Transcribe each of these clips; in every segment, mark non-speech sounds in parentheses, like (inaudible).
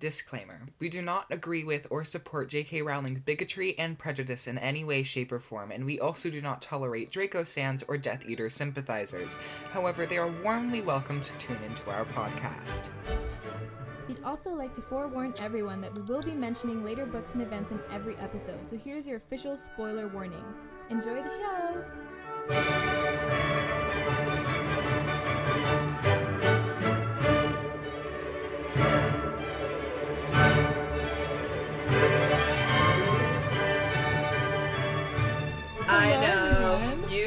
Disclaimer We do not agree with or support J.K. Rowling's bigotry and prejudice in any way, shape, or form, and we also do not tolerate Draco stans or Death Eater sympathizers. However, they are warmly welcome to tune into our podcast. We'd also like to forewarn everyone that we will be mentioning later books and events in every episode, so here's your official spoiler warning. Enjoy the show!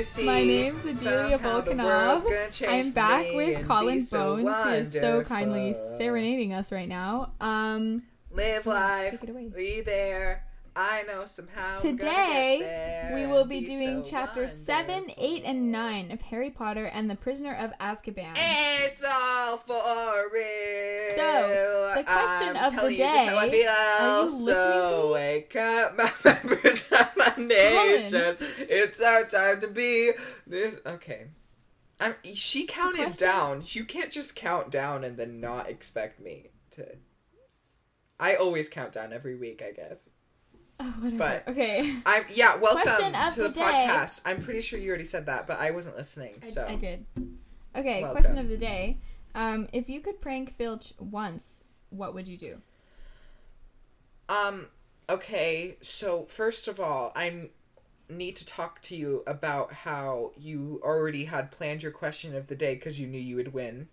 See, My name's Adelia Volkanov. world's gonna change I'm back with Colin so Bones, who is so kindly serenading us right now. Um, Live life. take it away. Be there. I know somehow. Today, we will and be doing so chapters 7, 8, and 9 of Harry Potter and the Prisoner of Azkaban. It's all for real. So, the question I'm of the telling you just how I day- feel. are you so listening to me? wake up, (laughs) my members of my nation. It's our time to be this. Okay. I'm, she counted down. You can't just count down and then not expect me to. I always count down every week, I guess. (laughs) Oh, whatever. But- okay. I'm yeah. Welcome to the, the podcast. I'm pretty sure you already said that, but I wasn't listening. I, So I did. Okay, Welcome. question of the day. Um, if you could prank Filch once, what would you do? Um, okay, so first of all, I need to talk to you about how you already had planned your question of the day because you knew you would win.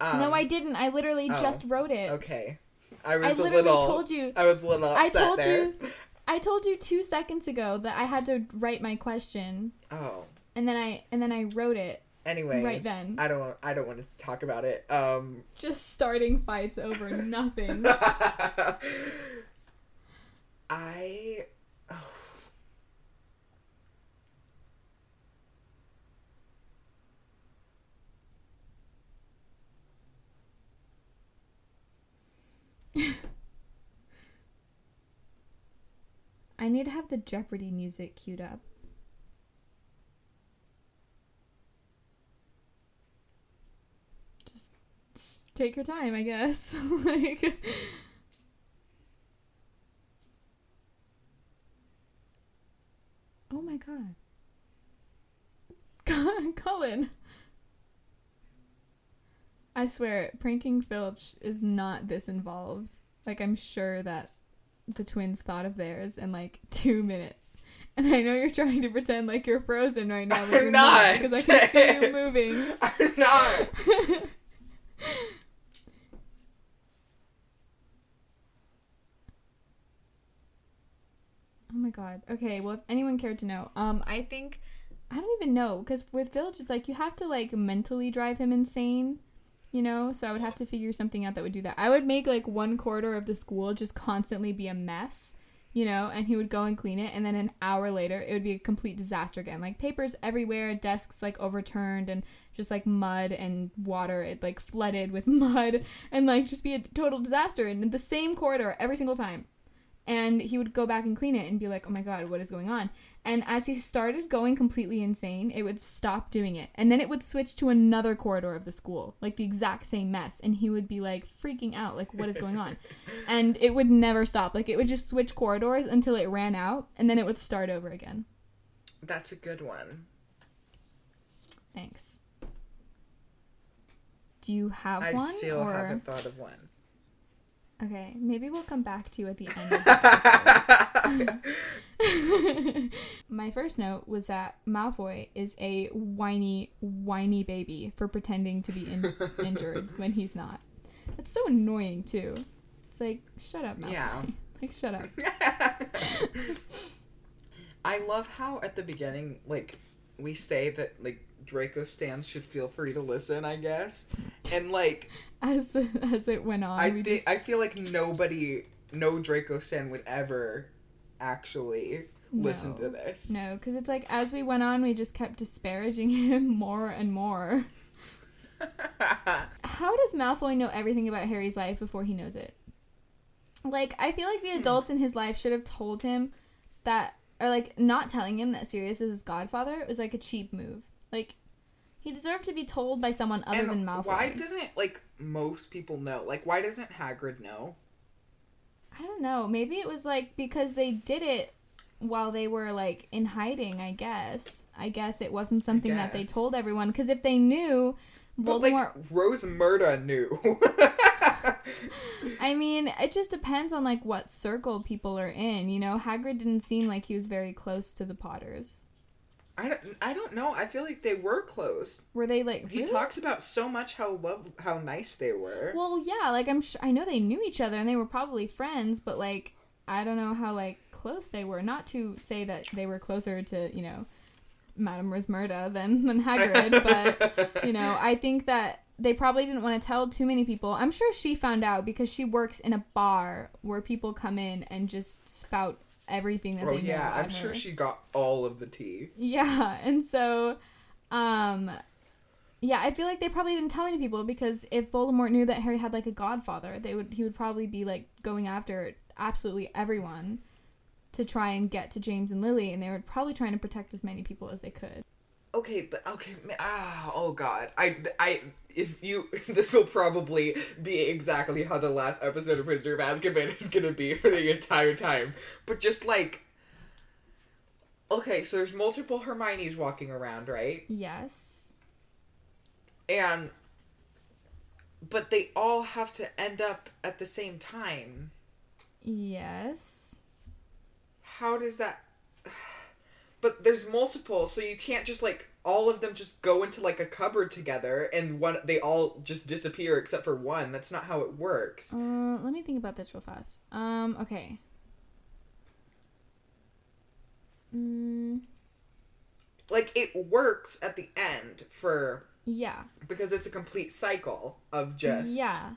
Um, no, I didn't. I literally oh, just wrote it. Okay. I I was a literally little. told you. I was a little upset I told there. you. (laughs) I told you two seconds ago that I had to write my question, Oh. and then I and then I wrote it. Anyways, Right then. I don't. I don't want to talk about it. Um. Just starting fights over (laughs) nothing. (laughs) I. (laughs) I need to have the Jeopardy music queued up. Just, take your time, I guess. (laughs) like, (laughs) oh my god, Col- Colin. I swear, pranking Filch is not this involved. Like, I'm sure that the twins thought of theirs in like (laughs) two minutes. And I know you're trying to pretend like you're frozen right now, but I'm you're not. because I can see you (laughs) moving. I'm not. (laughs) oh my god. Okay, well if anyone cared to know, um, I think I don't even know because with Filch, it's like you have to like mentally drive him insane. You know, so I would have to figure something out that would do that. I would make like one quarter of the school just constantly be a mess, you know, and he would go and clean it, and then an hour later it would be a complete disaster again. Like papers everywhere, desks like overturned, and just like mud and water, it like flooded with (laughs) mud, and like just be a total disaster in the same corridor every single time. And he would go back and clean it and be like, oh my god, what is going on? And as he started going completely insane, it would stop doing it. And then it would switch to another corridor of the school, like the exact same mess. And he would be like freaking out, like, what is going on? (laughs) and it would never stop. Like, it would just switch corridors until it ran out, and then it would start over again. That's a good one. Thanks. Do you have I one? I still or... haven't thought of one. Okay, maybe we'll come back to you at the end of the. (laughs) My first note was that Malfoy is a whiny, whiny baby for pretending to be in- injured (laughs) when he's not. That's so annoying too. It's like, shut up, Malfoy. Yeah. (laughs) like, shut up. I love how at the beginning, like, we say that like Draco stans should feel free to listen, I guess. And like (laughs) As the as it went on, I just I feel like nobody no Draco Stan would ever actually listen to this. no, because it's like as we went on, we just kept disparaging (laughs) him more and more. (laughs) How does Malfoy know everything about Harry's life before he knows it? Like, I feel like the hmm. adults in his life should have told him that, or like not telling him that Sirius is his godfather was like a cheap move. Like, He deserved to be told by someone other and than Malfoy. why doesn't like most people know? Like, why doesn't Hagrid know? I don't know. Maybe it was like because they did it while they were like in hiding. I guess. I guess it wasn't something that they told everyone. Because if they knew, But Voldemort. like Rosmerta knew. (laughs) I mean, it just depends on like what circle people are in. You know, Hagrid didn't seem like he was very close to the Potters. I don't. I don't know. I feel like they were close. Were they like? He really? talks about so much how love, how nice they were. Well, yeah, like I'm. Sh- I know they knew each other and they were probably friends, but like I don't know how like close they were. Not to say that they were closer to you know, Madame Rosmerta than than (laughs) Hagrid, but you know, I think that they probably didn't want to tell too many people. I'm sure she found out because she works in a bar where people come in and just spout everything that oh they yeah, I'm sure her. she got all of the tea. Yeah, and so, um, yeah, I feel like they probably didn't tell any people because if Voldemort knew that Harry had like a godfather, they would he would probably be like going after absolutely everyone to try and get to James and Lily, and they were probably trying to protect as many people as they could. Okay, but okay, ah, oh god, I, I, if you, (laughs) this will probably be exactly how the last episode of Prisoner of Azkaban is gonna be for the entire time. But just like, okay, so there's multiple Hermione's walking around, right? Yes. And, but they all have to end up at the same time. Yes. How does that? But there's multiple, so you can't just like all of them just go into like a cupboard together and one they all just disappear except for one. That's not how it works. Uh, let me think about this real fast. Um, okay. Mm, Like it works at the end for yeah. because it's a complete cycle of just Yeah.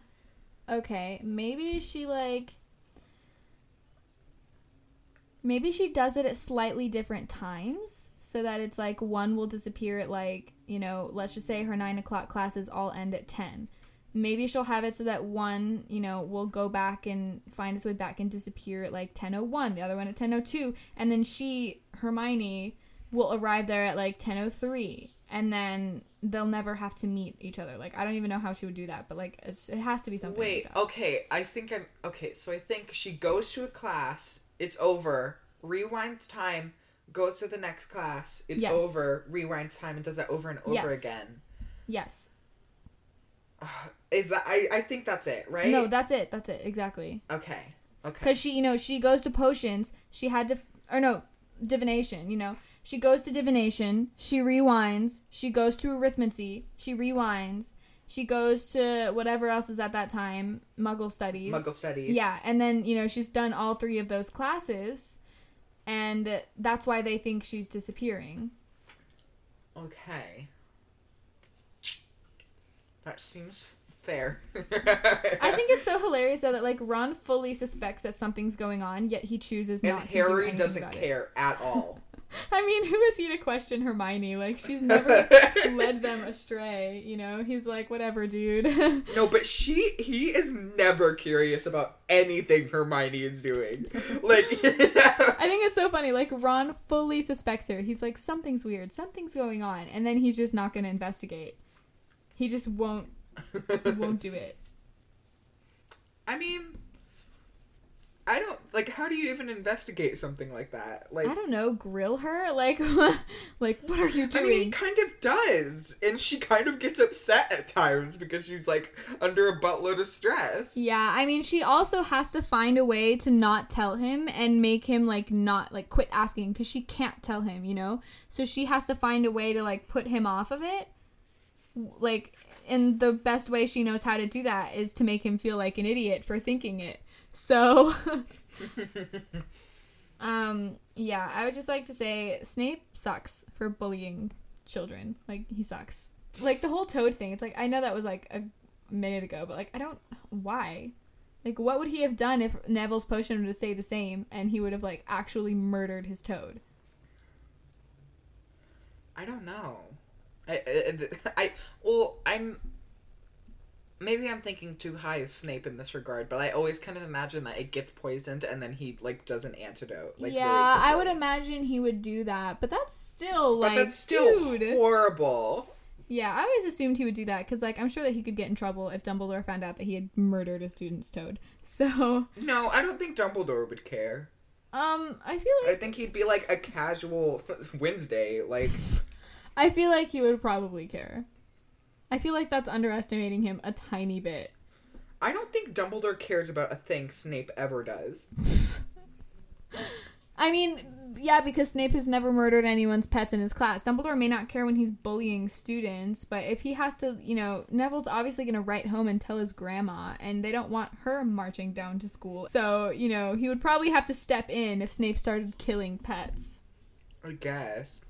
Okay, maybe she like maybe she does it at slightly different times so that it's like one will disappear at like you know let's just say her nine o'clock classes all end at 10 maybe she'll have it so that one you know will go back and find its way back and disappear at like 1001 the other one at 1002 and then she hermione will arrive there at like 1003 and then they'll never have to meet each other like i don't even know how she would do that but like it's, it has to be something Wait, like that. okay, I think I'm okay, so I think she goes to a class, it's over, rewinds time, goes to the next class, it's Yes. over, rewinds time and does that over and over Yes. again. yes. (sighs) Is that I I think that's it, right? no that's it. That's it. Exactly. Okay. Okay. because she you know she goes to potions. She had to or no divination you know. She goes to divination. She rewinds. She goes to arithmancy. She rewinds she goes to whatever else is at that time muggle studies Muggle studies. yeah and then you know she's done all three of those classes and that's why they think she's disappearing Okay. That seems fair. I think it's so (laughs) hilarious though that like Ron fully suspects that something's going on, yet he chooses and not to do Harry anything doesn't about it. care at all. I mean, who is he to question Hermione? Like she's never (laughs) led them astray. You know, he's like, whatever, dude. no, but she he is never curious about anything Hermione is doing. Like (laughs) I think it's so funny. Like Ron fully suspects her. He's like, something's weird, something's going on, and then he's just not going to investigate. He just won't won't do it. I mean I don't like how do you even investigate something like that? Like I don't know, grill her? Like, like what are you I doing? mean, he kind of does, and she kind of gets upset at times because she's like under a buttload of stress. Yeah, I mean, she also has to find a way to not tell him and make him like not like quit asking because she can't tell him, you know. So she has to find a way to like put him off of it. Like, and the best way she knows how to do that is to make him feel like an idiot for thinking it. So, (laughs) um, yeah, I would just like to say Snape sucks for bullying children. Like, he sucks. Like the whole Toad thing. It's like I know that was like a minute ago, but like I don't why. Like what would he have done if Neville's potion were to say the same and he would have like actually murdered his toad? I don't know. I, I, I well, I'm maybe I'm thinking too high of Snape in this regard, but I always kind of imagine that it gets poisoned and then he like does an antidote. Like yeah, really I would imagine he would do that, but that's still But like that's still dude. horrible. Yeah, I always assumed he would do that because, like, I'm sure that he could get in trouble if Dumbledore found out that he had murdered a student's toad. (laughs) So, No, I don't think Dumbledore would care. um, I feel like I think he'd be like a casual (laughs) Wednesday, like (laughs) I feel like he would probably care. I feel like that's underestimating him a tiny bit. I don't think Dumbledore cares about a thing Snape ever does. I mean, yeah, because Snape has never murdered anyone's pets in his class. Dumbledore may not care when he's bullying students, but if he has to, you know, Neville's obviously going to write home and tell his grandma, and they don't want her marching down to school. So, you know, he would probably have to step in if Snape started killing pets. I guess.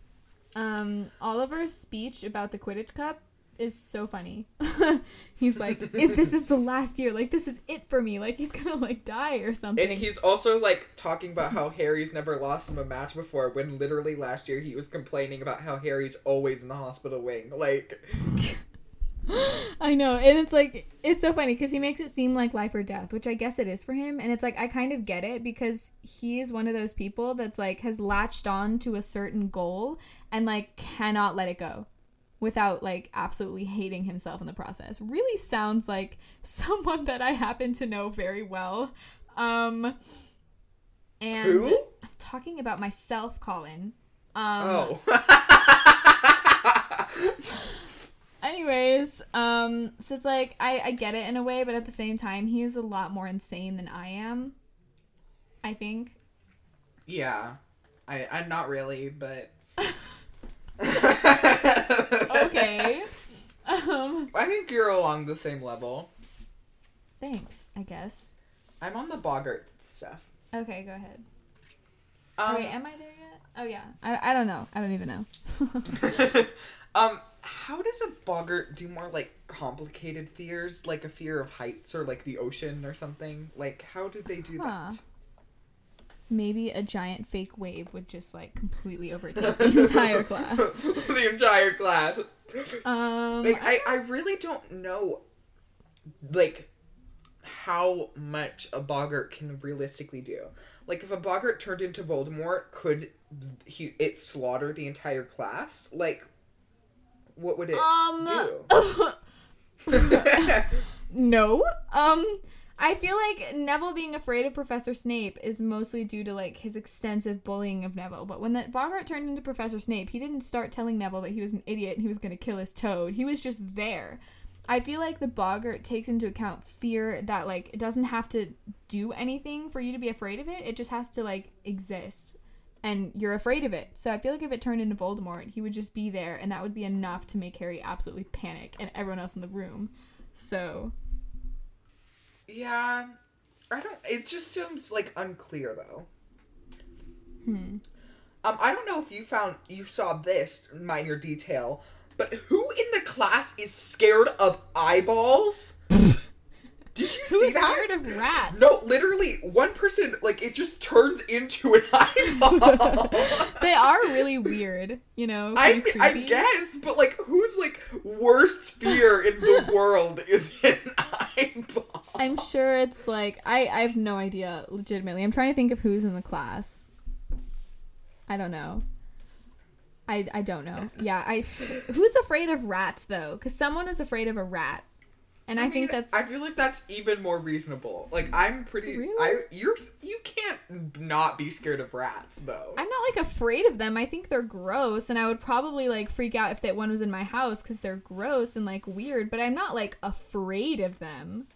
Um, Oliver's speech about the Quidditch Cup is so funny. (laughs) he's like, "If "This is the last year. Like, this is it for me. Like, he's gonna like die or something." And he's also like talking about how Harry's never lost him a match before when literally last year he was complaining about how Harry's always in the hospital wing. Like (laughs) I know, and it's like it's so funny because he makes it seem like life or death, which I guess it is for him. And it's like I kind of get it because he is one of those people that's like has latched on to a certain goal and like cannot let it go without like absolutely hating himself in the process. Really sounds like (laughs) someone that I happen to know very well. Um, and Who? I'm talking about myself, Colin. Um, Oh. (laughs) Anyways, um, so it's like I, I get it in a way, but at the same time, he is a lot more insane than I am. I think. yeah. I I'm not really, but Okay. um, (laughs) I think you're along the same level. thanks. I guess. I'm on the Boggart stuff. Okay, go ahead. Um, oh, wait, am I there yet? Oh yeah. I, I don't know. I don't even know. (laughs) um, how does a boggart do more like complicated fears, like a fear of heights or like the ocean or something? Like, how do they do Huh. that? Maybe a giant fake wave would just like completely overtake the entire (laughs) class. the entire class. Um, Like, I, I really don't know, like, how much a boggart can realistically do. Like, if a boggart turned into Voldemort, could he it slaughter the entire class? Like, what would it um, do? (laughs) (laughs) No. Um I feel like Neville being afraid of Professor Snape is mostly due to like his extensive bullying of Neville. But when that Boggart turned into Professor Snape, he didn't start telling Neville that he was an idiot and he was going to kill his toad. He was just there. I feel like the Boggart takes into account fear that like it doesn't have to do anything for you to be afraid of it. It just has to like exist. And you're afraid of it. So I feel like if it turned into Voldemort, he would just be there and that would be enough to make Harry absolutely panic and everyone else in the room. So Yeah, I don't. It just seems like unclear though. Hmm. Um, I don't know if you found you saw this minor detail, but who in the class is scared of eyeballs? Did you Who see is that? scared of rats? No, literally, one person like it just turns into an (laughs) eyeball. They are really weird, you know. I I guess, but like, whose like worst fear in the (laughs) world is an eyeball? I'm sure it's like I I have no idea. Legitimately, I'm trying to think of who's in the class. I don't know. I I don't know. Yeah, I who's afraid of rats though? Because someone was afraid of a rat, and I, think mean, that's I feel like that's even more reasonable. Like I'm pretty. Really? I you're you can't not be scared of rats though. I'm not like afraid of them. I think they're gross, and I would probably like freak out if that one was in my house because they're gross and like weird. But I'm not like afraid of them.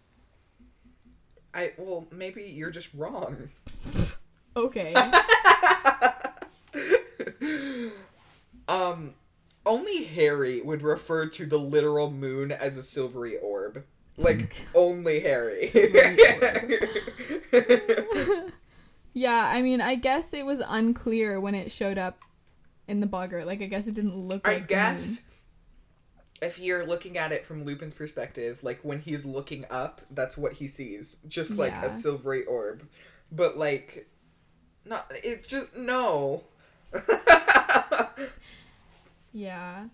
I well maybe you're just wrong. (laughs) Okay. (laughs) um, only Harry would refer to the literal moon as a silvery orb. Like only Harry. (laughs) Yeah, I mean, I guess it was unclear when it showed up in the boggart. Like, I guess it didn't look I like the guess if you're looking at it from Lupin's perspective, like when he's looking up, that's what he sees, just like Yeah. a silvery orb. But like, not it just no. (laughs) Yeah.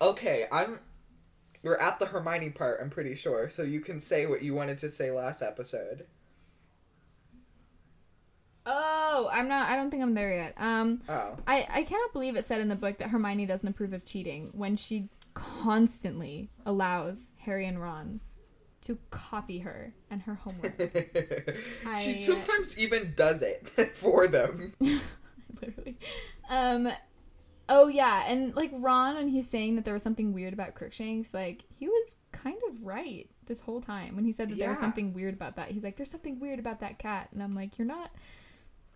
okay, I'm. We're at the Hermione part. I'm pretty sure, so you can say what you wanted to say last episode. Oh, I'm not. I don't think I'm there yet. Um, Oh. I I cannot believe it said in the book that Hermione doesn't approve of cheating when she constantly allows Harry and Ron to copy her and her homework. (laughs) I- she sometimes even does it (laughs) for them. (laughs) Literally. Um. Oh yeah, and like Ron, when he's saying that there was something weird about Crookshanks, like he was kind of right this whole time when he said that there was something weird about that. He's like, "There's something weird about that cat," and I'm like, "You're not,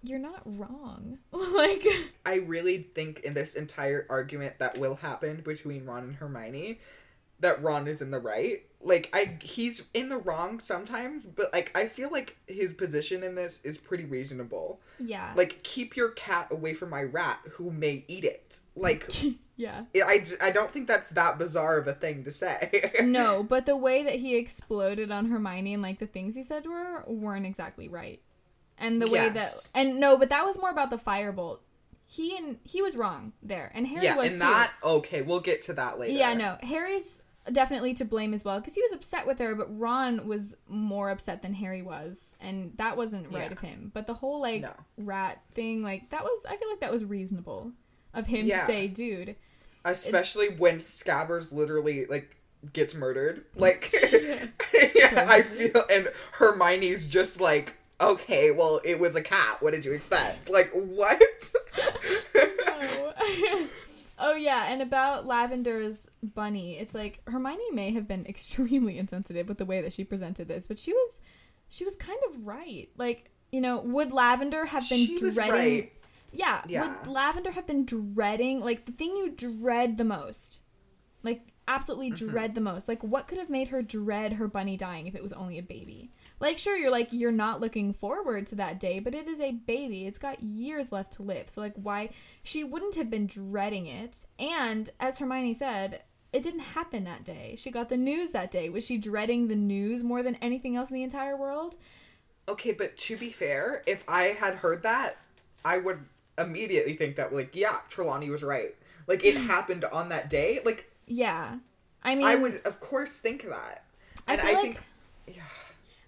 you're not wrong." (laughs) like, I really think in this entire argument that will happen between Ron and Hermione, that Ron is in the right. Like I he's in the wrong sometimes, but like I feel like his position in this is pretty reasonable. yeah, Like keep your cat away from my rat who may eat it. Like (laughs) yeah. I, I don't think that's that bizarre of a thing to say. (laughs) no, but the way that he exploded on Hermione and like the things he said to her weren't exactly right. And the way that and no, but that was more about the firebolt. He and he was wrong there, and Harry yeah, was and too. that okay, we'll get to that later. Yeah, no, Harry's definitely to blame as well because he was upset with her, but Ron was more upset than Harry was, and that wasn't right Yeah. of him. But the whole like No. rat thing, like that was, I feel like that was reasonable of him Yeah. to say, dude. especially when Scabbers literally like gets murdered. (laughs) Like, Yeah. (laughs) yeah, I feel, and Hermione's just like, okay, well, it was a cat. What did you expect? Like, what? (laughs) oh. yeah, and about Lavender's bunny, it's like Hermione may have been (laughs) extremely insensitive with the way that she presented this, but she was she was kind of right. Like, you know, would Lavender have been she dreading right. Yeah, Yeah. would Lavender have been dreading like the thing you dread the most? Like absolutely Mm-hmm. dread the most. Like what could have made her dread her bunny dying if it was only a baby? Like sure you're like you're not looking forward to that day, but it is a baby. It's got years left to live. So like why she wouldn't have been dreading it. And as Hermione said, it didn't happen that day. She got the news that day. Was she dreading the news more than anything else in the entire world? Okay, but to be fair, if I had heard that, I would immediately think that, like, yeah, Trelawney was right. Like, it (clears throat) happened on that day. Like, Yeah. I mean I would, of course, think that. I And feel I, like- think, yeah.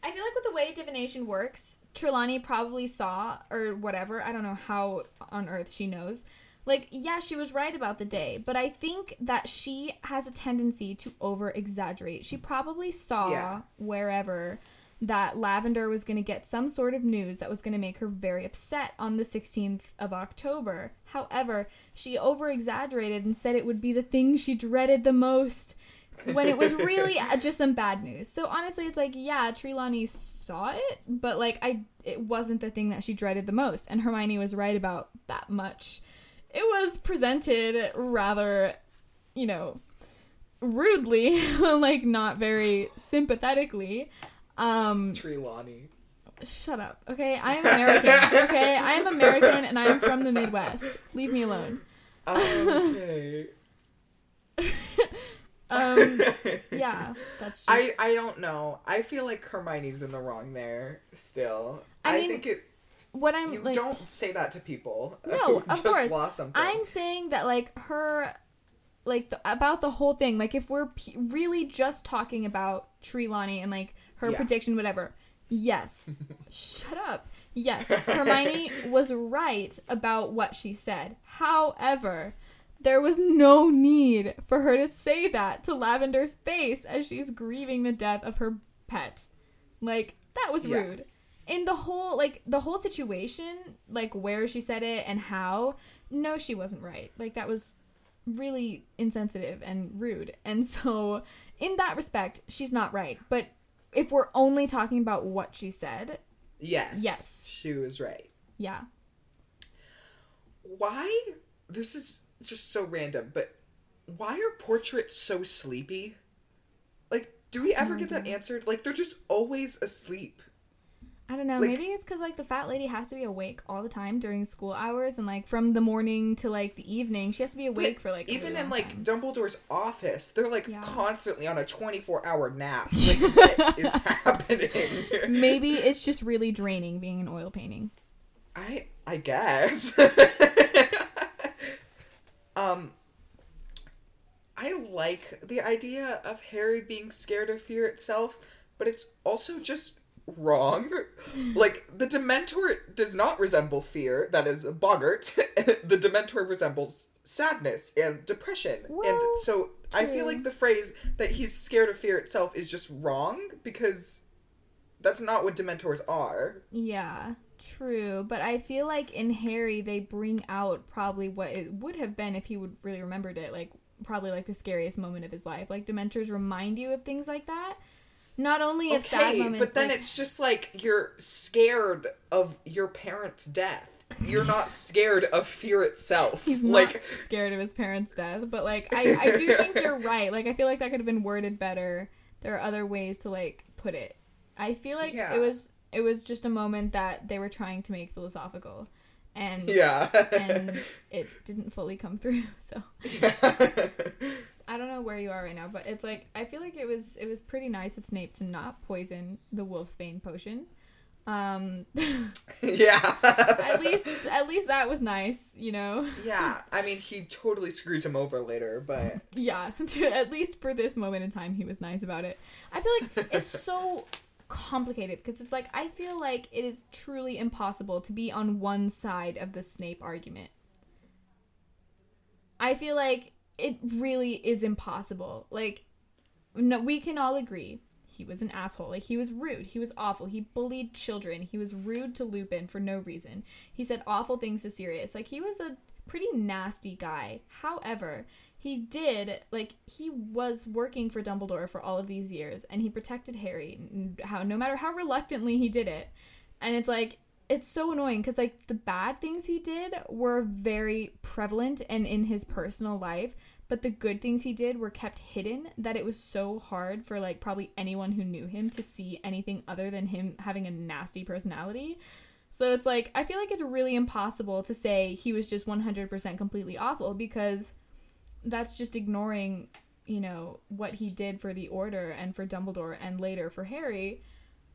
I feel like with the way divination works, Trelawney probably saw or whatever. I don't know how on earth she knows. Like, yeah, she was right about the day, but I think that she has a tendency to over exaggerate. She probably saw Yeah. wherever that Lavender was going to get some sort of news that was going to make her very upset on the 16th of October. However, she over exaggerated and said it would be the thing she dreaded the most when it was (laughs) really uh, just some bad news. So honestly, it's like, yeah, Trelawney saw it, but like I it wasn't the thing that she dreaded the most, and Hermione was right about that much. It was presented rather, you know, rudely, (laughs) like not very sympathetically. Um Trelawney. shut up. Okay? I am American. Okay? I am American and I am from the Midwest. Leave me alone. (laughs) Okay. Um (laughs) yeah, that's just I I don't know. I feel like Hermione's in the wrong there still. I I, mean, think it. what I'm You like don't say that to people. No, (laughs) who of just course. Lost something. I'm saying that like her like the, about the whole thing like if we're p- really just talking about Trelawney and like her Yeah. prediction whatever yes (laughs) shut up yes Hermione was right about what she said however there was no need for her to say that to Lavender's face as she's grieving the death of her pet like that was Yeah. rude in the whole like the whole situation like where she said it and how no she wasn't right like that was really insensitive and rude and (laughs) so in that respect she's not right but if we're only talking about what she said yes. Yes. She was right. yeah Why? This is just so random, but why are portraits so sleepy? Like, do we ever oh get that answered? Like, they're just always asleep. i don't know Like- maybe it's because like the fat lady has to be awake all the time during school hours and like from the morning to like the evening she has to be awake for like even really in like time. Dumbledore's office, they're like Yeah. constantly on a twenty-four hour nap. (laughs) Like, what is happening? maybe it's just really draining being an oil painting I I guess. (laughs) um I like the idea of Harry being scared of fear itself, but it's also just wrong. (laughs) like the Dementor does not resemble fear. That is Boggart. (laughs) the Dementor resembles sadness and depression. and Well, so I feel like the phrase that he's scared of fear itself is just wrong because that's not what Dementors are. Yeah, true. But I feel like in Harry, they bring out probably what it would have been if he would really remembered it. Like, probably like the scariest moment of his life. Like, Dementors remind you of things like that. Not only of sad Okay, moments, but then like- it's just like you're scared of your parents' death. You're not scared of fear itself. He's like scared of his parents' death, but like I, I do think (laughs) you're right. Like I feel like that could have been worded better. There are other ways to like put it. I feel like Yeah. it was it was just a moment that they were trying to make philosophical, and (laughs) yeah. and (laughs) it didn't fully come through. (laughs) So I don't know where you are right now, but it's like I feel like it was it was pretty nice of Snape to not poison the wolf's Wolfsbane potion. Um, yeah. at least at least that was nice, you know. Yeah, I mean, he totally screws him over later, but yeah at least for this moment in time he was nice about it i feel like it's so complicated because it's like i feel like it is truly impossible to be on one side of the snape argument. I feel like it really is impossible. Like no we can all agree he was an asshole. Like he was rude. He was awful. He bullied children. He was rude to lupin for no reason. He said awful things to sirius. Like he was a pretty nasty guy. However he did like he was working for dumbledore for all of these years and he protected harry how no matter how reluctantly he did it. And it's like it's so annoying because like the bad things he did were very prevalent and in his personal life but the good things he did were kept hidden that it was so hard for like probably anyone who knew him to see anything other than him having a nasty personality. So it's like i feel like it's really impossible to say he was just 100% completely awful because that's just ignoring you know what he did for the order and for dumbledore and later for harry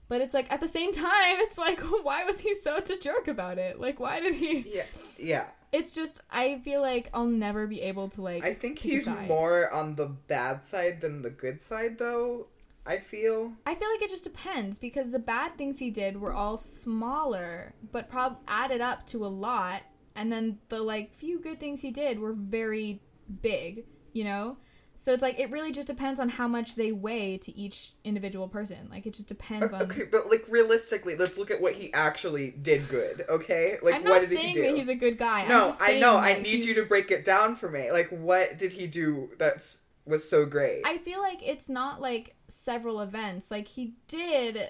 but it's like at the same (laughs) time it's like (laughs) why was he such a jerk about it like why did he yeah, yeah. it's just i feel like i'll never be able to like I think he's side. more on the bad side than the good side, though. I feel. I feel like it just depends because the bad things he did were all smaller, but prob added up to a lot, and then the like few good things he did were very big, you know. So it's like it really just depends on how much they weigh to each individual person. Like it just depends on. Okay, but like realistically, let's look at what he actually did good. Okay, like I'm what not did he saying do? that he's a good guy. I'm no, I know. I that need you to break it down for me. Like, what did he do that's was so great? I feel like it's not like several events. Like he did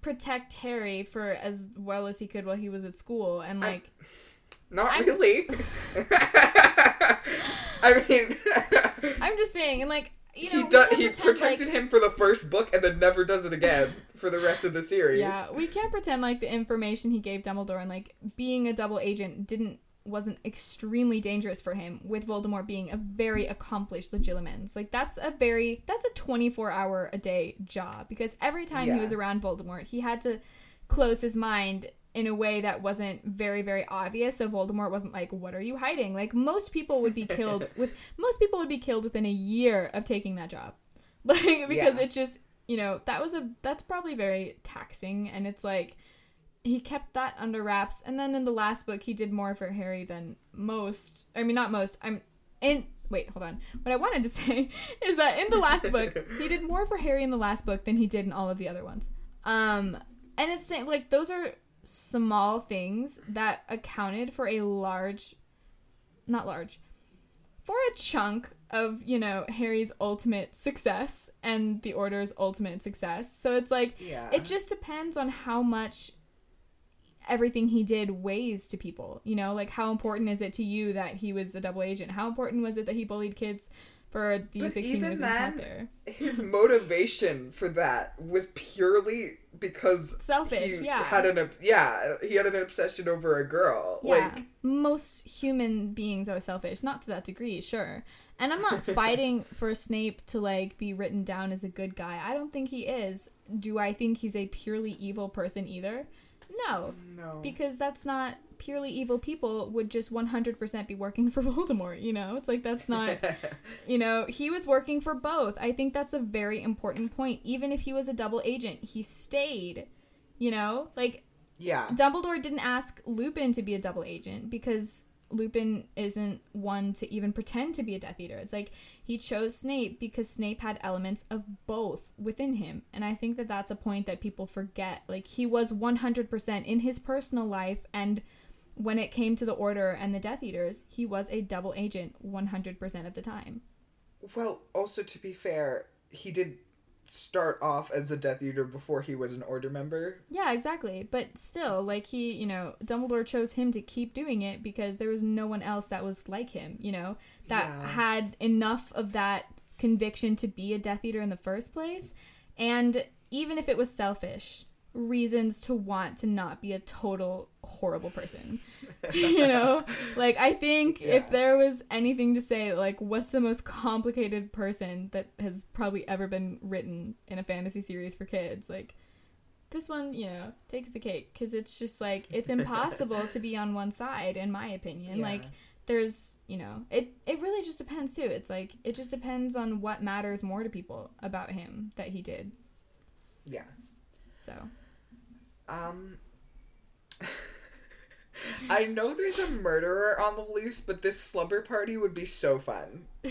protect Harry for as well as he could while he was at school, and like. (laughs) Not I'm- really. (laughs) (laughs) (laughs) I mean, (laughs) I'm just saying, and like you know, he we He pretend, protected like- him for the first book and then never does it again for the rest of the series. Yeah, we can't pretend like the information he gave Dumbledore and like being a double agent didn't wasn't extremely dangerous for him with Voldemort being a very accomplished legilimens. Like that's a very that's a 24 hour a day job because every time he was around Voldemort, he had to close his mind in a way that wasn't very very obvious so Voldemort wasn't like what are you hiding? Like most people would be killed (laughs) with most people would be killed within a year of taking that job. (laughs) Like because Yeah. it just you know that was a that's probably very taxing and it's like he kept that under wraps and then in the last book he did more for harry than most i mean not most i'm in wait hold on what i wanted to (laughs) say is that in the last book he did more for harry in the last book than he did in all of the other ones um and it's like those are small things that accounted for a large not large for a chunk of you know harry's ultimate success and the order's ultimate success. So it's like Yeah. it just depends on how much everything he did weighs to people you know? Like how important is it to you that he was a double agent? How important was it that he bullied kids for the But 16 even years then, there His motivation for that was purely because selfish he yeah had an yeah he had an obsession over a girl. Yeah, Like most human beings are selfish, not to that degree, sure. And I'm not (laughs) fighting for Snape to like be written down as a good guy. I don't think he is. Do I think he's a purely evil person either? No, No. because that's not purely evil people would just 100% be working for (laughs) Voldemort, you know? It's like that's not (laughs) you know, he was working for both. I think that's a very important point. Even if he was a double agent, he stayed. You know? Like yeah. Dumbledore didn't ask Lupin to be a double agent because Lupin isn't one to even pretend to be a Death Eater. It's like he chose Snape because Snape had elements of both within him. And I think that that's a point that people forget. Like he was 100% in his personal life and when it came to the Order and the Death Eaters, he was a double agent 100% of the time. Well, also to be fair, he did start off as a Death Eater before he was an Order member. Yeah, exactly. But still, like he, you know, Dumbledore chose him to keep doing it because there was no one else that was like him, you know, that Yeah. had enough of that conviction to be a Death Eater in the first place. And even if it was selfish, reasons to want to not be a total horrible person. you know? (laughs) Like I think Yeah. if there was anything to say like what's the most complicated person that has probably ever been written in a fantasy series for kids, like this one, you know, takes the cake because it's just like it's (laughs) impossible to be on one side, in my opinion. Yeah. Like there's, you know, it it really just depends too. It's like it just depends on what matters more to people about him that he did. Yeah. So Um. (laughs) I know there's a murderer on the loose, but this slumber party would be so fun. (laughs)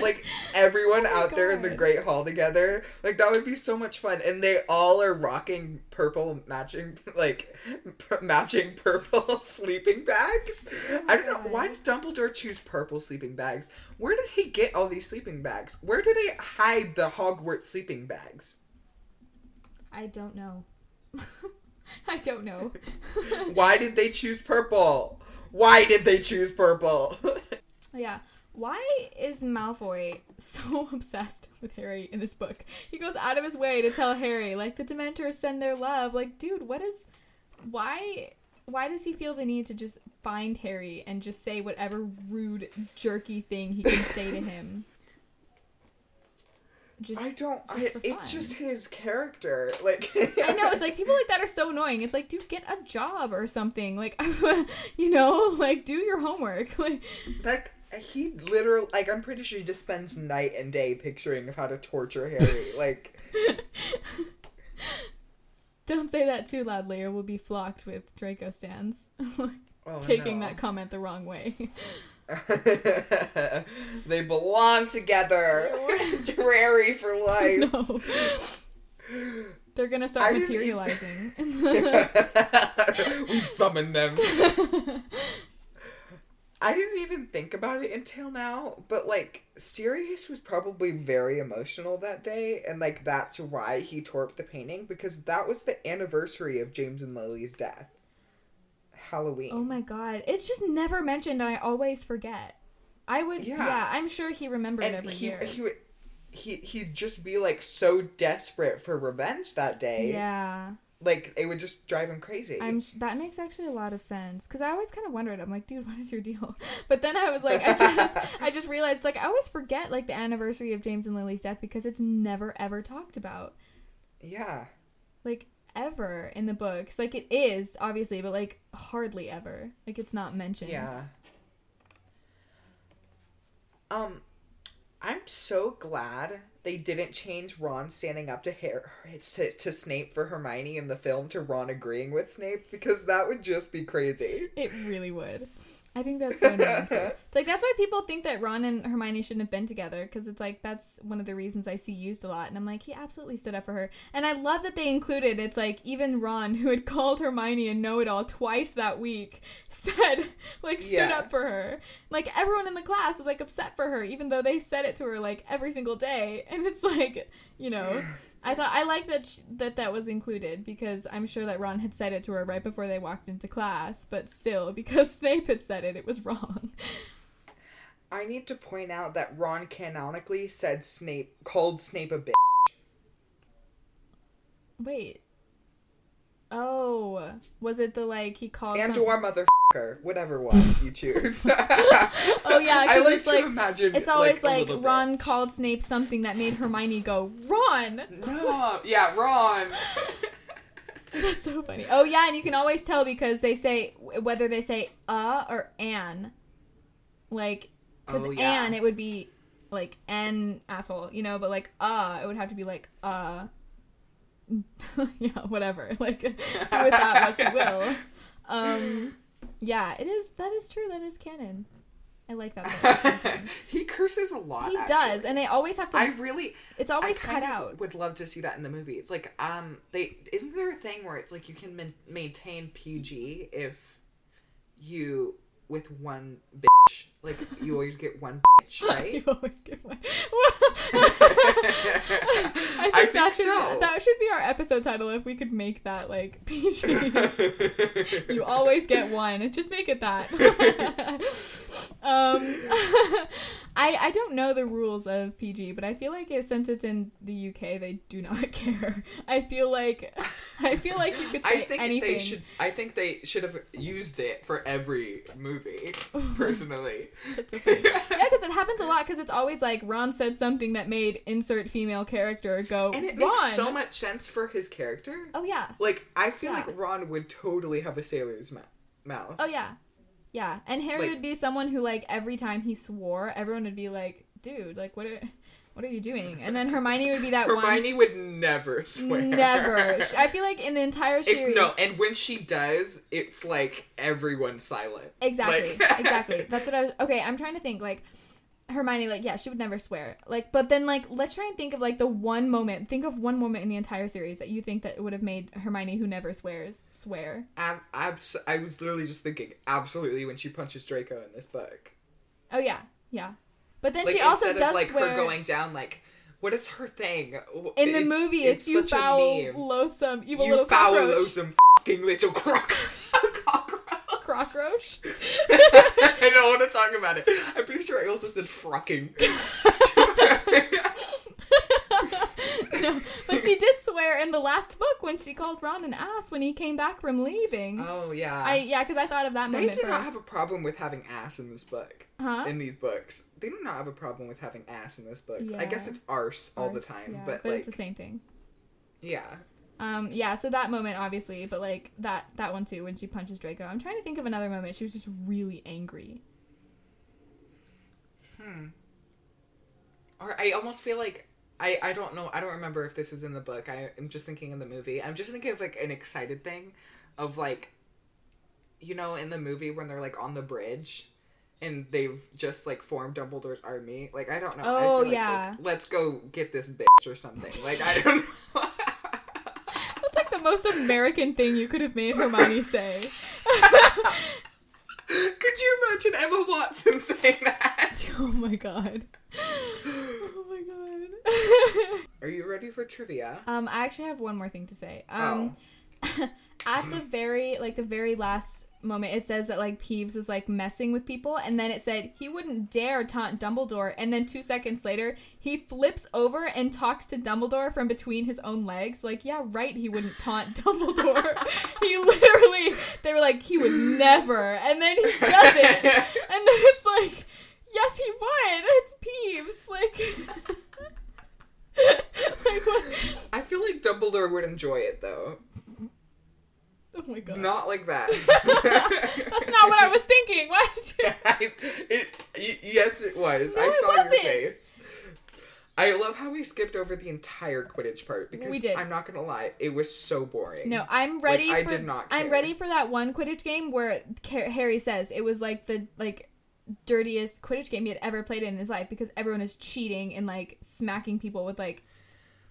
Like everyone Oh out there in the Great Hall together, like that would be so much fun. And they all are rocking purple matching, (laughs) like p- matching purple sleeping bags. I don't know why did Dumbledore choose purple sleeping bags. Where did he get all these sleeping bags? Where do they hide the Hogwarts sleeping bags? I don't know. (laughs) I don't know. (laughs) Why did they choose purple? Why did they choose purple? (laughs) Yeah. Why is Malfoy so obsessed with Harry in this book? He goes out of his way to tell Harry, like, the Dementors send their love. Like, dude, what is. Why. Why does he feel the need to just find Harry and just say whatever rude, jerky thing he can say to him? Just, I don't. just I, it's just his character. Like I know it's (laughs) like people like that are so annoying. It's like, dude, get a job or something. Like, (laughs) you know, like do your homework. (laughs) Like, Like he literally, like I'm pretty sure he just spends night and day picturing of how to torture Harry. like, don't say that too loudly, or we'll be flocked with Draco stans. oh, taking no. that comment the wrong way. (laughs) they belong together. Drary for (laughs) life. no. They're gonna start e- materializing. (laughs) we summoned them. I didn't even think about it until now, but like Sirius was probably very emotional that day, and like that's why he tore up the painting because that was the anniversary of James and Lily's death. Halloween. oh my god, it's just never mentioned, and I always forget. I would, yeah, Yeah. I'm sure he remembered and every he year. he would he he'd just be like so desperate for revenge that day. yeah, Like it would just drive him crazy. I'm. sh- That makes actually a lot of sense because I always kind of wondered. I'm like, dude, what is your deal? (laughs) But then I was like, I just, (laughs) I just realized like I always forget like the anniversary of James and Lily's death because it's never ever talked about. yeah. like ever in the books. Like it is obviously, but like hardly ever. Like it's not mentioned. Yeah. Um, I'm so glad they didn't change Ron standing up to Her- to, to Snape for Hermione in the film to Ron agreeing with Snape because that would just be crazy. It really would. I think that's so too. (laughs) It's like that's why people think that Ron and Hermione shouldn't have been together because it's like that's one of the reasons I see used a lot. And I'm like, he absolutely stood up for her. And I love that they included. It's like even Ron, who had (laughs) called Hermione a know-it-all twice that week, (laughs) said like stood Yeah. up for her. Like everyone in the class was like upset for her, even though they said it to her like every single day. And it's like, you know, I thought I like that sh- that that was included because I'm sure that Ron had said it to her right before they walked into class, but still (laughs) because Snape had said it, it was wrong. I need to point out that Ron canonically said Snape called Snape a bitch. Wait. Oh, was it the like he called And some- or motherfucker, whatever one you choose. (laughs) (laughs) Oh yeah, I like it's to like imagine. it's always a like, Ron bitch. called Snape something that made Hermione go, "Ron." No, yeah, Ron. (laughs) That's so funny. Oh yeah, and you can always tell because they say whether they say uh or an. Like, because Oh, yeah. an it would be like an asshole, you know, but like uh it would have to be like uh. yeah, whatever. Like, do with that what you will. Um, yeah, it is. That is true. That is canon. I like that. (laughs) he curses a lot. he actually. does, and they always have to. I really, it's always cut out. Would love to see that in the movie. It's like, um, they isn't there a thing where it's like you can maintain PG if you with one bitch, like you always get one bitch, (laughs) You right? always get one. (laughs) I think, I that think should so. that should be our episode title if we could make that like (laughs) PG. you always get one. Just make it that. Um, (laughs) (laughs) I I don't know the rules of PG, but I feel like it, since it's in the UK, they do (laughs) not care. I feel like I feel like you could say I think anything. they should. I think they should have used it for every movie. Personally, That's so funny. yeah, because it happens a lot. Because it's always like Ron said something that made insert female character go and it Ron. makes so much sense for his character. oh yeah. Like I feel Yeah. like Ron would totally have a sailor's mouth. Oh yeah, yeah. And Harry Like- would be someone who like every time he swore, everyone would be like, "Dude, like what are, what are you doing?" And then Hermione would be that one. Hermione would never swear. Never. (laughs) I feel like in the entire series. no, and when she does, it's like everyone's silent. Exactly. Like- (laughs) exactly. That's what I was. Okay, I'm trying to think. Like Hermione, like yeah, she would never swear. Like, but then like let's try and think of like the one moment. Think of one moment in the entire series that you think that would have made Hermione, who never swears, swear. Ab- abs- I was literally just thinking, absolutely, when she punches Draco in this book. Oh yeah, yeah. But then Like she also does of like swear. her going down, like what is her thing in the movie, it's, you such a foul, loathsome, evil you little foul, cockroach. loathsome, (laughs) fucking little croc. (laughs) cockroach. (laughs) I don't want to talk about it. I'm pretty sure I also said frocking. (laughs) (laughs) no, but she did swear in the last book when she called Ron an ass when he came back from leaving. oh yeah. I yeah, because I thought of that they moment do first. not have a problem with having ass in this book. huh? In these books, they do not have a problem with having ass in this book. I guess it's arse all the time, yeah, but, but like it's the same thing. yeah. Um, yeah, so that moment obviously, but like that that one too when she punches Draco. I'm trying to think of another moment. She was just really angry. Hmm. Or I almost feel like I I don't know. I don't remember if this is in the book. I am just thinking in the movie. I'm just thinking of like an excited thing, of like, you know, in the movie when they're like on the bridge. And they've just like formed Dumbledore's army. Like I don't know. I Oh, feel like, yeah. like, let's go get this bitch or something. Like I don't (laughs) know. That's like the most American thing you could have made Hermione say. (laughs) Could you imagine Emma Watson saying that? (laughs) oh my god. Oh my god. (laughs) Are you ready for trivia? um, I actually have one more thing to say. Um, at the very like the very last moment it says that like Peeves was like messing with people and then it said he wouldn't dare taunt Dumbledore and then 2 seconds later he flips over and talks to Dumbledore from between his own legs. Like yeah right he wouldn't taunt (laughs) Dumbledore. He literally they were like he would never and then he does it and then it's like yes he would. It's Peeves. Like (laughs) like I feel like Dumbledore would enjoy it though. (laughs) oh my god Not like that. (laughs) That's not what I was thinking. Why did you? I, it, y- yes, it was. No, I saw your face. I love how we skipped over the entire Quidditch part because We did. I'm not gonna lie, it was so boring. No, I'm ready. I for, did not I'm ready for that one Quidditch game where Harry says it was like the like dirtiest Quidditch game he had ever played in his life because everyone is cheating and like smacking people with like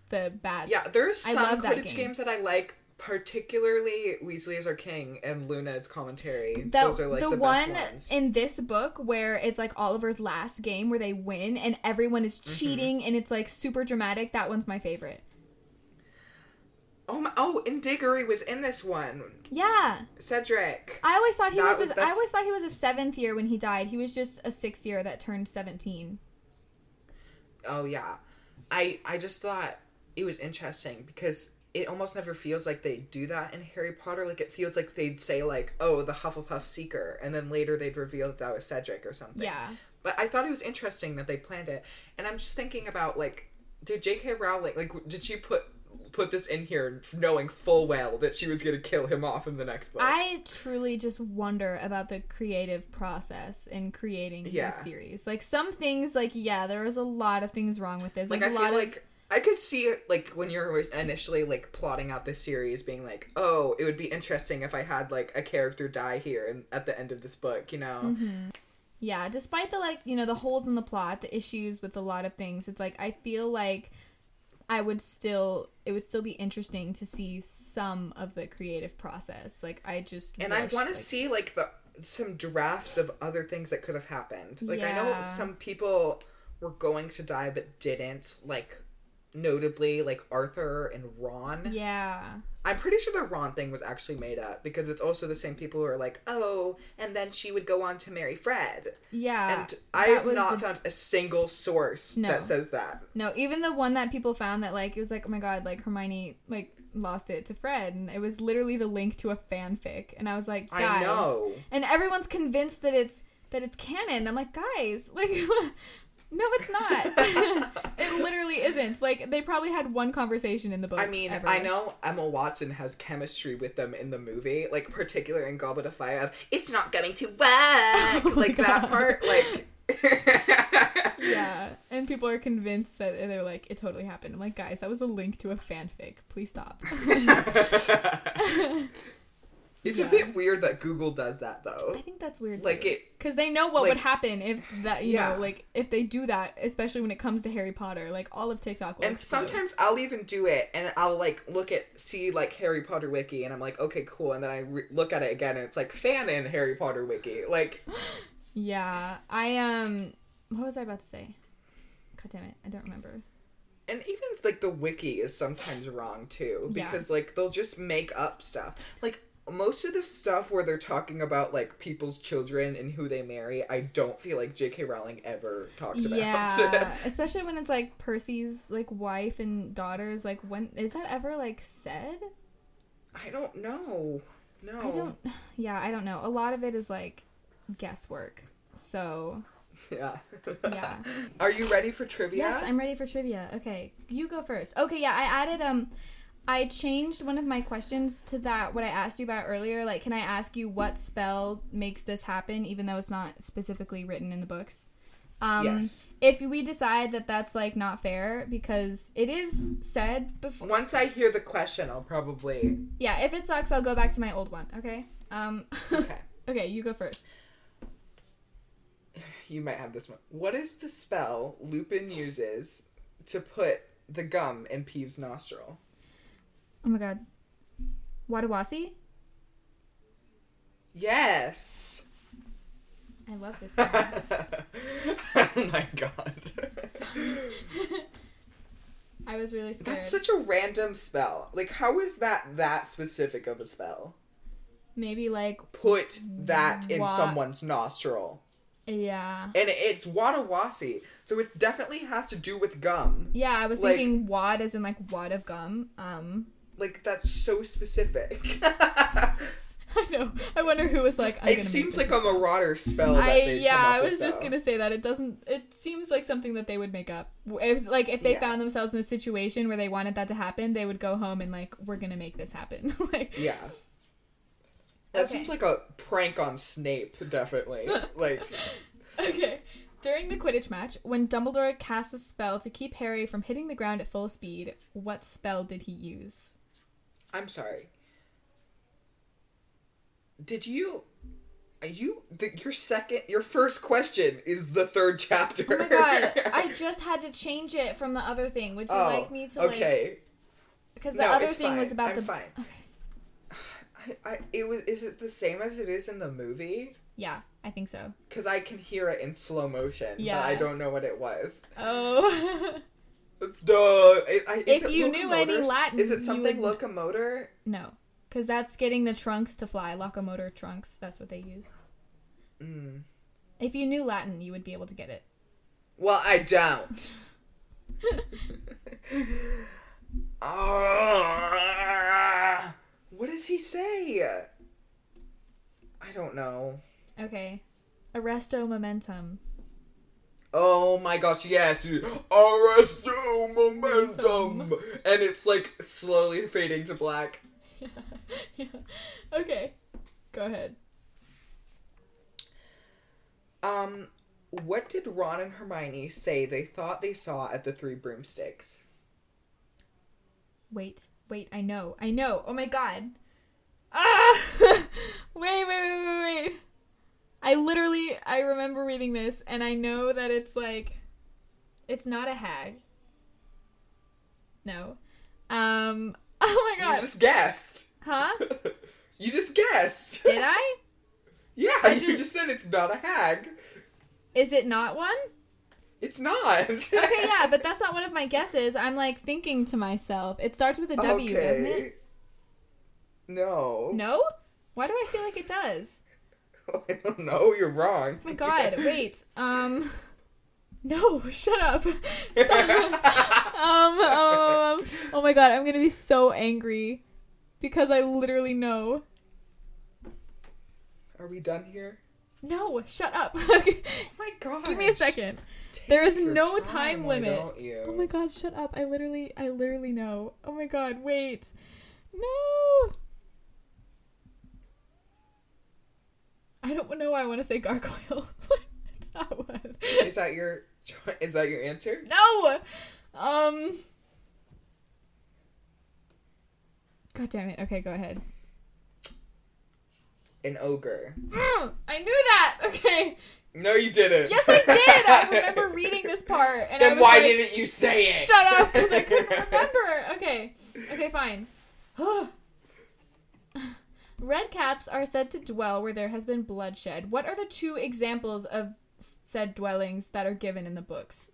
the bats. Yeah, there's I some Quidditch game. games that I like, particularly Weasley is our king and Luna's commentary. The, Those are like the, the, one in this book where it's like Oliver's last game where they win and everyone is Mm-hmm. cheating and it's like super dramatic. That one's my favorite. oh my! Oh, and Diggory was in this one. Yeah, Cedric. I always thought he That was. was- A, I always thought he was a seventh year when he died. He was just a sixth year that turned seventeen. Oh yeah, I I just thought it was interesting because it almost never feels like they do that in Harry Potter. Like it feels like they'd say like, "Oh, the Hufflepuff Seeker," and then later they'd reveal that that was Cedric or something. Yeah. But I thought it was interesting that they planned it, and I'm just thinking about like, did J.K. Rowling like, did she put put this in here knowing full well that she was gonna kill him off in the next book. I truly just wonder about the creative process in creating Yeah. this series. Like some things, like yeah, there was a lot of things wrong with this. like There's I a feel lot of like I could see it like when you're initially like plotting out this series, being like, oh, it would be interesting if I had like a character die here and at the end of this book, you know. Mm-hmm. yeah. Despite the like you know the holes in the plot, the issues with a lot of things, it's like I feel like I would still it would still be interesting to see some of the creative process. Like I just And I want to like- see like the some drafts of other things that could have happened. Like I know some people were going to die but didn't. Like notably like Arthur and Ron. Yeah. I'm pretty sure the Ron thing was actually made up because it's also the same people who are like, oh, and then she would go on to marry Fred. Yeah. and I've not the- found a single source No. that says that. No, even the one that people found that like it was like, oh my god, like Hermione like lost it to Fred, and it was literally the link to a fanfic, and I was like, guys, I know. and everyone's convinced that it's that it's canon. I'm like, guys, (laughs) like, no, it's not. (laughs) it literally isn't. Like, they probably had one conversation in the book. I mean, ever. I know Emma Watson has chemistry with them in the movie, like particular in Goblet of Fire. Of, it's not going to work, (laughs) Oh like that part. Like, (laughs) Yeah, and people are convinced that they're like, it totally happened. I'm like, guys, that was a link to a fanfic. Please stop. It's Yeah. a bit weird that Google does that though. I think that's weird. Like too. it, because they know what like- would happen if that you Yeah. know like if they do that especially when it comes to harry potter like all of tiktok will and sometimes I'll even do it, and I'll like look at see like Harry Potter wiki, and I'm like, okay, cool, and then I re- look at it again, and it's like fan in Harry Potter wiki, like. (laughs) yeah i um what was i about to say god damn it i don't remember And even like the wiki is sometimes wrong too, Yeah. because like they'll just make up stuff. Like most of the stuff where they're talking about like people's children and who they marry, I don't feel like J.K. Rowling ever talked about. yeah (laughs) especially when it's like percy's like wife and daughters like when is that ever like said I don't know. No, i don't (sighs) yeah i don't know a lot of it is like guesswork so Yeah. Yeah. (laughs) Are you ready for trivia? Yes, I'm ready for trivia. Okay, you go first. Okay, yeah, I added um I changed one of my questions to that what I asked you about earlier. Like, can I ask you what spell makes this happen even though it's not specifically written in the books? Um yes. if we decide that that's like not fair because it is said before Once I hear the question, I'll probably. Yeah, if it sucks, I'll go back to my old one, okay? Um (laughs) Okay. Okay, you go first. You might have this one. What is the spell Lupin uses to put the gum in Peeves' nostril? Oh my god. Waddiwasi? Yes. I love this (laughs) oh my god. (laughs) I was really scared. That's such a random spell. Like, how is that that specific of a spell? Maybe like Put that in someone's nostril. yeah. And it's Waddiwasi, so it definitely has to do with gum. Yeah, I was Like- thinking wad as in like wad of gum. Um Like, that's so specific. (laughs) (laughs) I know. I wonder who was like I'm it seems like a marauder spell. I yeah, I was just though. gonna say that it doesn't. It seems like something that they would make up. If like if they Yeah. found themselves in a situation where they wanted that to happen, they would go home and like we're gonna make this happen. (laughs) like Yeah. That Okay. seems like a prank on Snape, definitely. like, okay. During the Quidditch match, when Dumbledore cast a spell to keep Harry from hitting the ground at full speed, what spell did he use? I'm sorry. Did you? Are you the, your second, your first question is the third chapter. Oh my god! (laughs) I just had to change it from the other thing. Would you oh, like me to like? okay. Because the No, other thing was fine. about I'm the. fine. (sighs) I, I, it was. Is it the same as it is in the movie? Yeah, I think so. Because I can hear it in slow motion, Yeah. but I don't know what it was. Oh. (laughs) If you knew any? Latin, is it something would- locomotor? no. Because that's getting the trunks to fly. Locomotor trunks. That's what they use. Mm. If you knew Latin, you would be able to get it. Well, I don't. (laughs) Ah, what does he say? I don't know. Okay. Arresto momentum. Oh my gosh, yes. Momentum. Momentum. And it's like slowly fading to black. (laughs) yeah. Okay. Go ahead. Um, what did Ron and Hermione say they thought they saw at the Three Broomsticks? Wait, wait, I know, I know. Oh my god. Ah! (laughs) wait, wait, wait, wait, wait. I literally, I remember reading this, and I know that it's like, it's not a hag. No. Um. (laughs) Oh my gosh. You just guessed. Huh? (laughs) you just guessed. Did I? yeah, I you did- just said it's not a hag. Is it not one? It's not. Okay, (laughs) yeah, but that's not one of my guesses. I'm like thinking to myself. It starts with a W, doesn't it? No. No? Why do I feel like it does? (laughs) I don't know. You're wrong. Oh my god, (laughs) wait. Um (laughs) No, shut up. Um, um, oh my god, I'm gonna be so angry because I literally know. Are we done here? No, shut up. Oh my god. Give me a second. There is no time limit. Don't you? Oh my god, shut up. I literally, I literally know. Oh my god, wait. No. I don't know why I want to say gargoyle. (laughs) it's not one. Is that your is that your answer? No. Um. God damn it. Okay, go ahead. An ogre. Mm, I knew that. Okay. No, you didn't. Yes, I did. I (laughs) remember reading this part, and I Then was why like, didn't you say it? Shut up, because I couldn't (laughs) remember. Okay. Okay, fine. Red caps are said to dwell where there has been bloodshed. What are the two examples of said dwellings that are given in the books?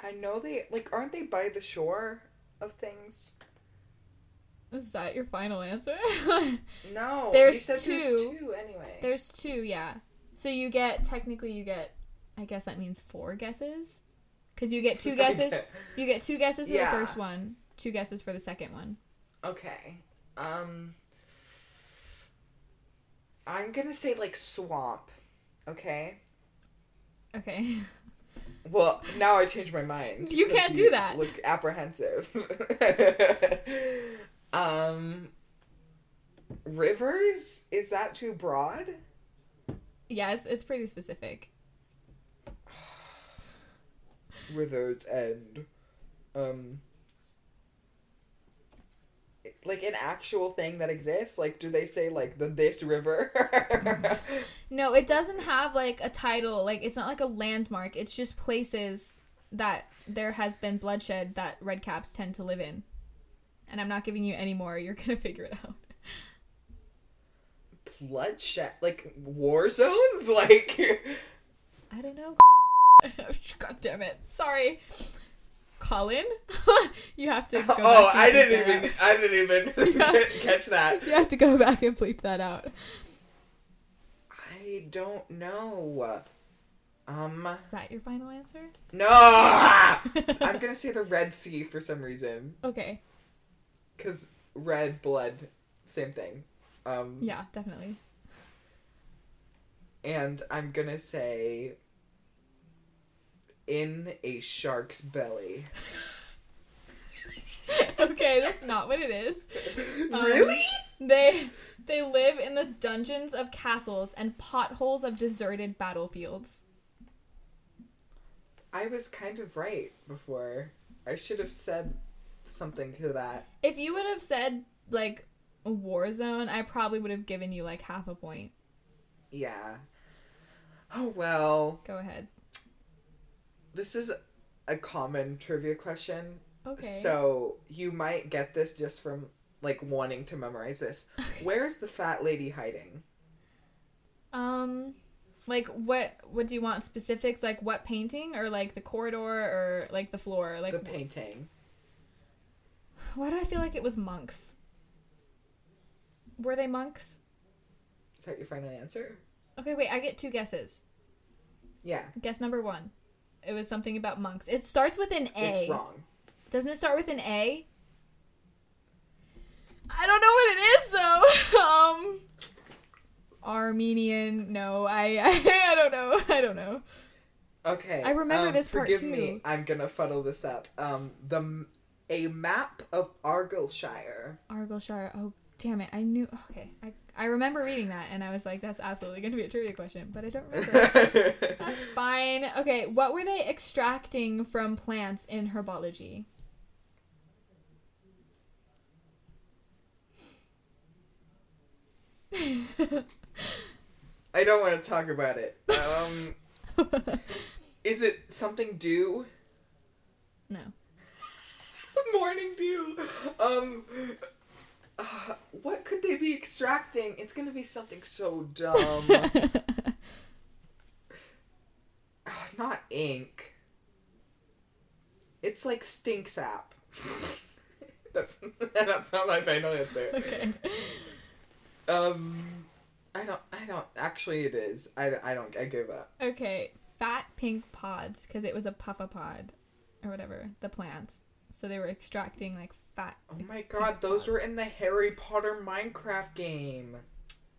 I know they like aren't they by the shore of things? Is that your final answer? No. (laughs) There's two. There's two anyway. There's two, yeah. So you get technically you get I guess that means four guesses. Cuz you get two (laughs) guesses. You get two guesses for Yeah. the first one, two guesses for the second one. Okay. Um I'm gonna say like swamp. Okay. Okay. (laughs) Well, now I changed my mind. You can't do that. Look apprehensive. (laughs) um Rivers? Is that too broad? Yeah, it's it's pretty specific. Wither's End. Um like an actual thing that exists? Like do they say like the this river? (laughs) No, it doesn't have like a title. Like it's not like a landmark. It's just places that there has been bloodshed that red caps tend to live in. And I'm not giving you any more. You're gonna (laughs) figure it out. Bloodshed like war zones? (laughs) Like I don't know. (laughs) God damn it. Sorry. Colin, (laughs) you have to go. Oh, I didn't even out. I didn't even (laughs) catch that. You have to go back and bleep that out. I don't know. Um Is that your final answer? no. I'm going to say the Red Sea for some reason Okay. cuz red blood same thing. Um Yeah, definitely. and I'm going to say in a shark's belly. (laughs) okay, that's not what it is. (laughs) Um, really? They they live in the dungeons of castles and potholes of deserted battlefields. I was kind of right before. I should have said something to that. If you would have said like a war zone, I probably would have given you like half a point. Yeah. Oh well. Go ahead. This is a common trivia question. Okay. So you might get this just from like wanting to memorize this. (laughs) Where's the fat lady hiding? um like what what do you want specifics like what painting or like the corridor or like the floor like the painting. why do I feel like it was monks? Were they monks? Is that your final answer? Okay, wait, I get two guesses. Yeah. Guess number 1. It was something about monks. It starts with an A. It's wrong. Doesn't it start with an A? I don't know what it is though. (laughs) um, Armenian. No, I, I (laughs) I don't know. I don't know. Okay. I remember um, this part forgive too. me. I'm gonna fuddle this up. Um, the m- a map of Argyllshire. Argyllshire. Oh damn it! I knew. Okay, I I remember reading that, and I was like, that's absolutely going to be a trivia question, but I don't remember. (laughs) That's fine. Okay, what were they extracting from plants in herbology? I don't want to talk about it. Um, is it something dew? no. (laughs) Morning dew. Um, uh, what could they be extracting? It's gonna be something so dumb. Ah, (laughs) Not ink. It's like stink sap. (laughs) that's (laughs) that's not my final answer. okay. Um, I don't. I don't. Actually, it is. I, I don't. I give up. Okay, fat pink pods because it was a puffapod or whatever the plant. So they were extracting like fat. Oh my god, those were in the Harry Potter Minecraft game.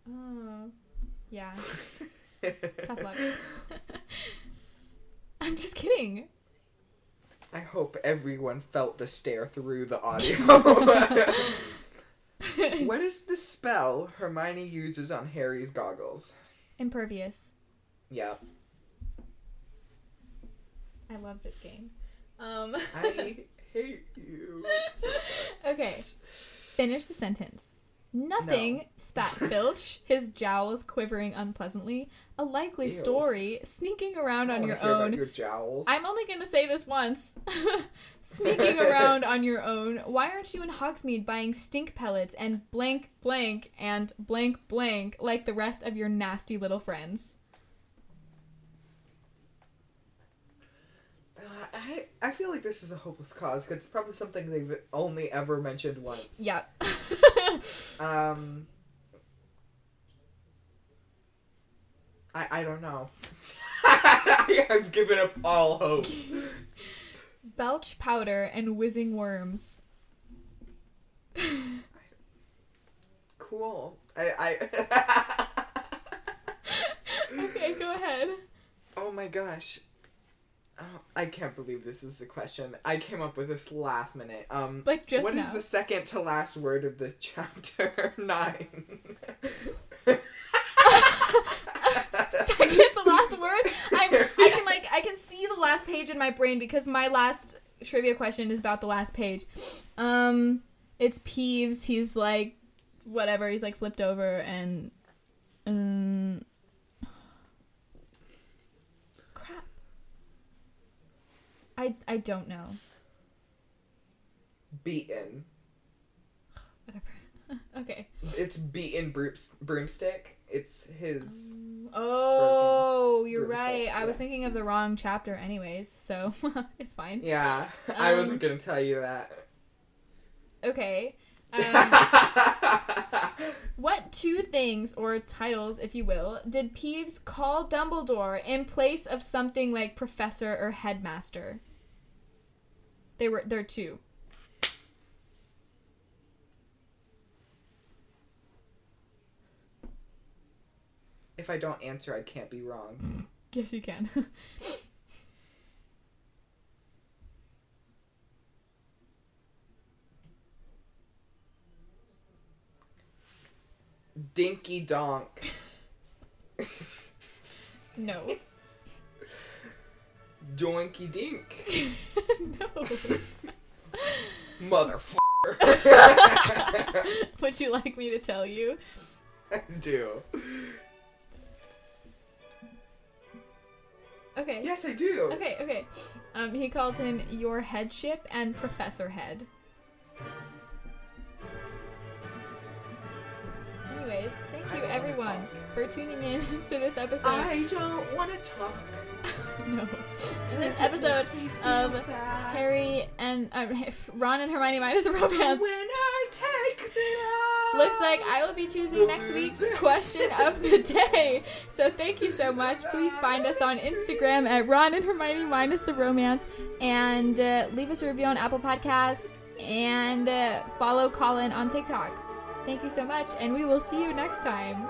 Oh, yeah. (laughs) Tough luck. (laughs) I'm just kidding. I hope everyone felt the stare through the (laughs) audio. what is the spell Hermione uses on Harry's goggles? Impervius. Yeah, I love this game. Um, I hate you. so (laughs) okay, finish the sentence. Nothing, No. spat (laughs) Filch, his jowls quivering unpleasantly. A likely Ew. story, sneaking around on your own. Your jowls. I'm only gonna say this once. (laughs) Sneaking around on your own. Why aren't you in Hogsmeade buying stink pellets and blank blank and blank blank like the rest of your nasty little friends? Uh, I I feel like this is a hopeless cause because it's probably something they've only ever mentioned once. Yeah. (laughs) Um. I I don't know. (laughs) I've given up all hope. Belch powder and whizzing worms. Cool. I I. (laughs) Okay, go ahead. Oh my gosh. Oh, I can't believe this is a question. I came up with this last minute. Um, Like just what now. is the second to last word of the (laughs) chapter (laughs) nine? Second to last word. I'm, I (laughs) can like I can see the last page in my brain because my last trivia question is about the last page. Um, it's Peeves. He's like, whatever. He's like flipped over and, I I don't know. Beaten. Whatever. (laughs) okay. It's beaten brooms- broomstick. It's his. Oh, you're right. I was thinking of the wrong chapter, anyways. So (laughs) it's fine. Yeah, I Um, wasn't gonna tell you that. Okay. (laughs) Um, what two things, or titles, if you will, did Peeves call Dumbledore in place of something like professor or headmaster? They were they're two. if I don't answer, I can't be wrong. (laughs) Yes, you can. (laughs) Dinky donk. (laughs) no. Doinky dink. (laughs) no. Motherfucker. (laughs) Would you like me to tell you? I do. Okay. Yes, I do. Okay, okay. Um, he called him your headship and Professor Head. Anyways, thank you I don't wanna everyone. For tuning in (laughs) to this episode. I don't want to talk. (laughs) no. (laughs) In this episode makes me feel of sad. Harry and um, Ron and Hermione minus a romance. When I takes it off. Looks like I will be choosing next week's question of the day. So thank you so much. Please find us on Instagram at Ron and Hermione minus the romance and uh, leave us a review on Apple Podcasts and uh, follow Colin on TikTok. Thank you so much, and we will see you next time.